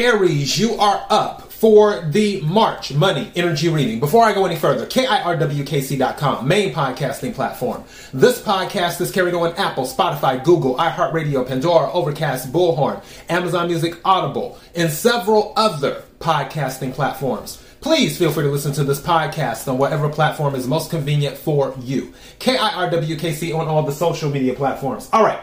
Aries, you are up for the March Money Energy Reading. Before I go any further, KIRWKC.com, main podcasting platform. This podcast is carried on Apple, Spotify, Google, iHeartRadio, Pandora, Overcast, Bullhorn, Amazon Music, Audible, and several other podcasting platforms. Please feel free to listen to this podcast on whatever platform is most convenient for you. KIRWKC on all the social media platforms. All right.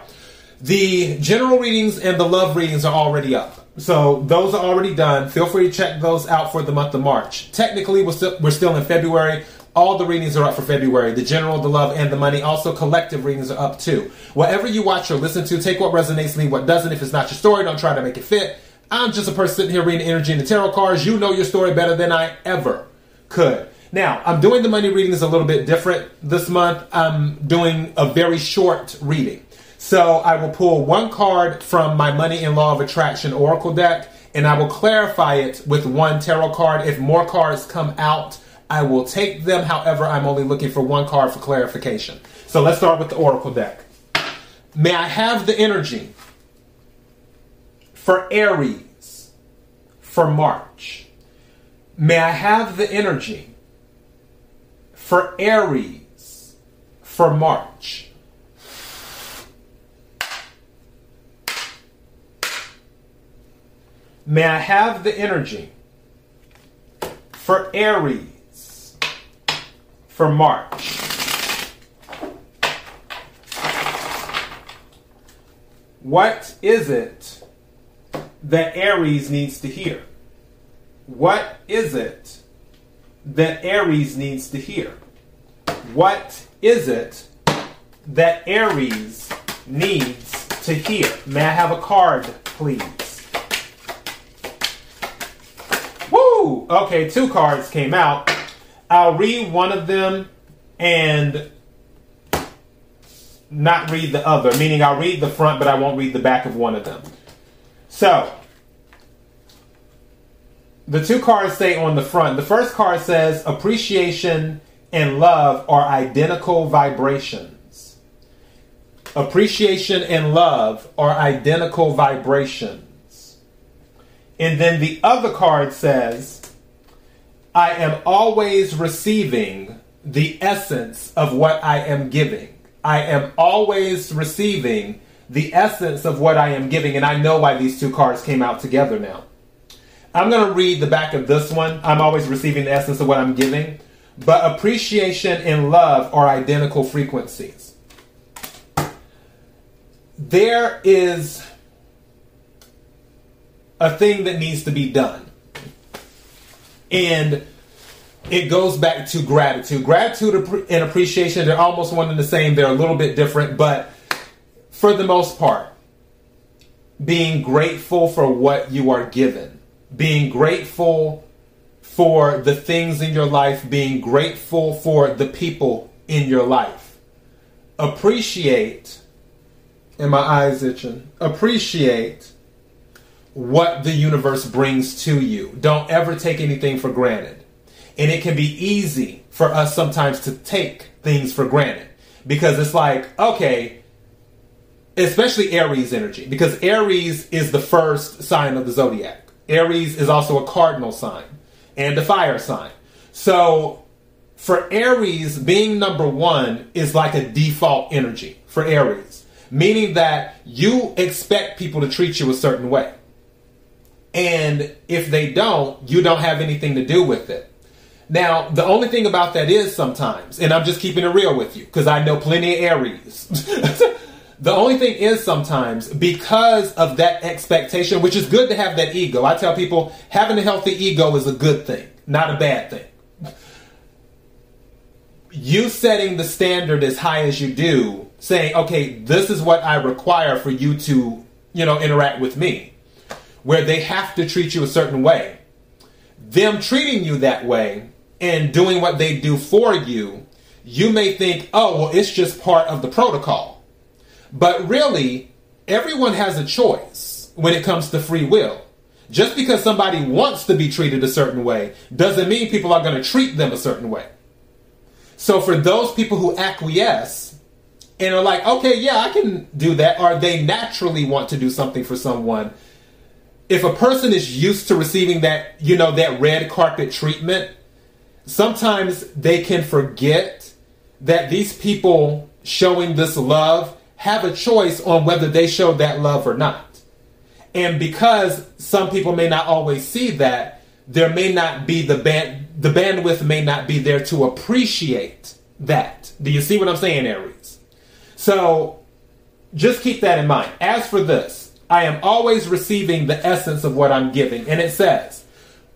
The general readings and the love readings are already up. So those are already done. Feel free to check those out for the month of March. Technically, we're still, we're still in February. All the readings are up for February. The general, the love, and the money. Also, collective readings are up too. Whatever you watch or listen to, take what resonates, leave what doesn't. If it's not your story, don't try to make it fit. I'm just a person sitting here reading energy and the tarot cards. You know your story better than I ever could. Now, I'm doing the money readings a little bit different this month. I'm doing a very short reading. So I will pull one card from my Money and Law of Attraction Oracle deck and I will clarify it with one tarot card. If more cards come out, I will take them. However, I'm only looking for one card for clarification. So let's start with the Oracle deck. May I have the energy for Aries for March? May I have the energy for Aries for March? May I have the energy for Aries for March? What is it that Aries needs to hear? What is it that Aries needs to hear? What is it that Aries needs to hear? May I have a card, please? Okay, two cards came out. I'll read one of them and not read the other, meaning I'll read the front, but I won't read the back of one of them. So, the two cards say on the front. The first card says appreciation and love are identical vibrations. Appreciation and love are identical vibrations. And then the other card says I am always receiving the essence of what I am giving. I am always receiving the essence of what I am giving, and I know why these two cards came out together now. I'm going to read the back of this one. I'm always receiving the essence of what I'm giving, but appreciation and love are identical frequencies. There is a thing that needs to be done. And it goes back to gratitude. Gratitude and appreciation, they're almost one and the same. They're a little bit different, but for the most part, being grateful for what you are given, being grateful for the things in your life, being grateful for the people in your life. Appreciate, and my eyes itching, appreciate what the universe brings to you. Don't ever take anything for granted. And it can be easy for us sometimes to take things for granted because it's like, okay, especially Aries energy, because Aries is the first sign of the zodiac. Aries is also a cardinal sign and a fire sign. So for Aries, being number one is like a default energy for Aries, meaning that you expect people to treat you a certain way. And if they don't, you don't have anything to do with it. Now, the only thing about that is sometimes, and I'm just keeping it real with you because I know plenty of Aries. the only thing is sometimes because of that expectation, which is good to have that ego. I tell people having a healthy ego is a good thing, not a bad thing. You setting the standard as high as you do, saying, okay, this is what I require for you to, you know, interact with me where they have to treat you a certain way. Them treating you that way and doing what they do for you, you may think, oh, well, it's just part of the protocol. But really, everyone has a choice when it comes to free will. Just because somebody wants to be treated a certain way doesn't mean people are going to treat them a certain way. So for those people who acquiesce and are like, okay, yeah, I can do that, or they naturally want to do something for someone, if a person is used to receiving that, you know, that red carpet treatment, sometimes they can forget that these people showing this love have a choice on whether they show that love or not. And because some people may not always see that, there may not be the band, the bandwidth may not be there to appreciate that. Do you see what I'm saying, Aries? So just keep that in mind. As for this, I am always receiving the essence of what I'm giving. And it says,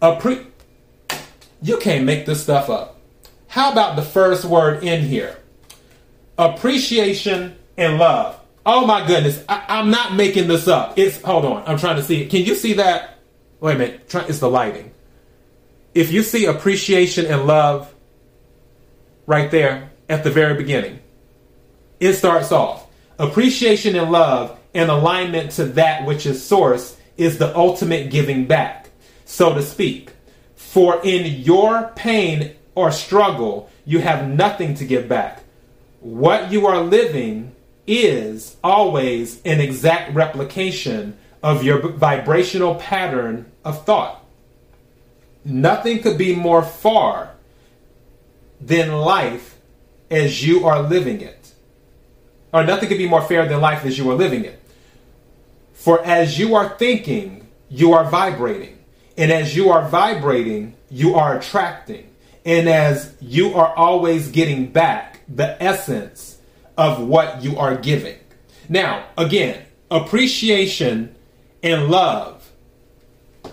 appre- you can't make this stuff up. How about the first word in here? Appreciation and love. Oh my goodness, I, am not making this up. It's hold on, I'm trying to see it. Can you see that? Wait a minute, try, it's the lighting. If you see appreciation and love right there at the very beginning, it starts off appreciation and love in alignment to that which is source is the ultimate giving back, so to speak. For in your pain or struggle, you have nothing to give back. What you are living is always an exact replication of your vibrational pattern of thought. Nothing could be more far than life as you are living it. Or nothing could be more fair than life as you are living it. For as you are thinking, you are vibrating. And as you are vibrating, you are attracting. And as you are always getting back the essence of what you are giving. Now, again, appreciation and love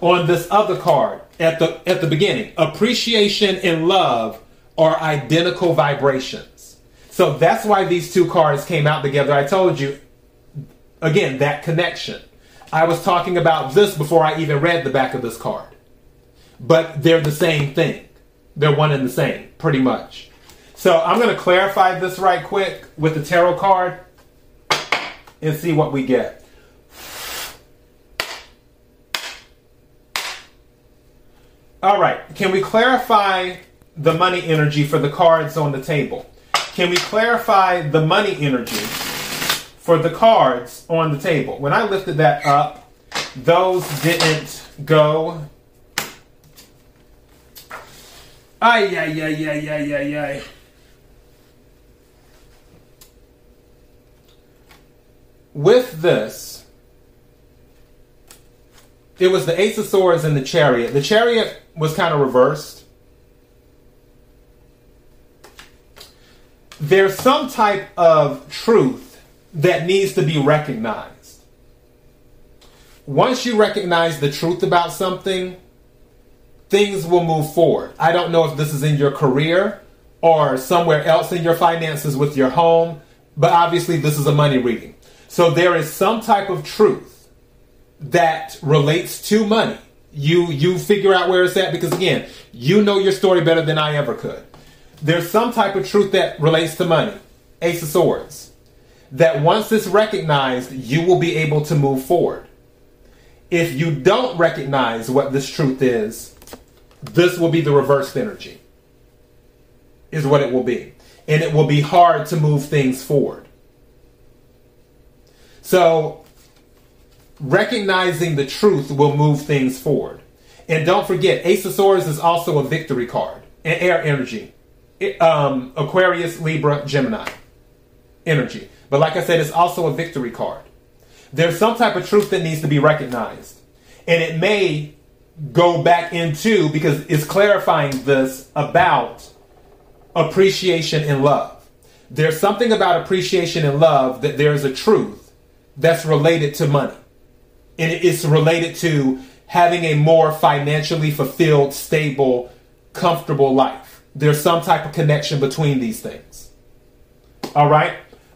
on this other card at the at the beginning. Appreciation and love are identical vibrations. So that's why these two cards came out together. I told you again that connection. I was talking about this before I even read the back of this card. But they're the same thing. They're one and the same, pretty much. So I'm going to clarify this right quick with the tarot card and see what we get. All right, can we clarify the money energy for the cards on the table? Can we clarify the money energy for the cards on the table? When I lifted that up, those didn't go. Ay, ay, ay, ay, ay, ay, ay. with this, it was the Ace of Swords and the Chariot. The Chariot was kind of reversed. There's some type of truth that needs to be recognized. Once you recognize the truth about something, things will move forward. I don't know if this is in your career or somewhere else in your finances with your home, but obviously this is a money reading. So there is some type of truth that relates to money. You you figure out where it's at because again, you know your story better than I ever could. There's some type of truth that relates to money. Ace of Swords. That once it's recognized, you will be able to move forward. If you don't recognize what this truth is, this will be the reversed energy. Is what it will be. And it will be hard to move things forward. So, recognizing the truth will move things forward. And don't forget, Ace of Swords is also a victory card, an air energy. Um, Aquarius, Libra, Gemini energy. But like I said, it's also a victory card. There's some type of truth that needs to be recognized. And it may go back into, because it's clarifying this about appreciation and love. There's something about appreciation and love that there's a truth that's related to money. And it's related to having a more financially fulfilled, stable, comfortable life. There's some type of connection between these things. All right?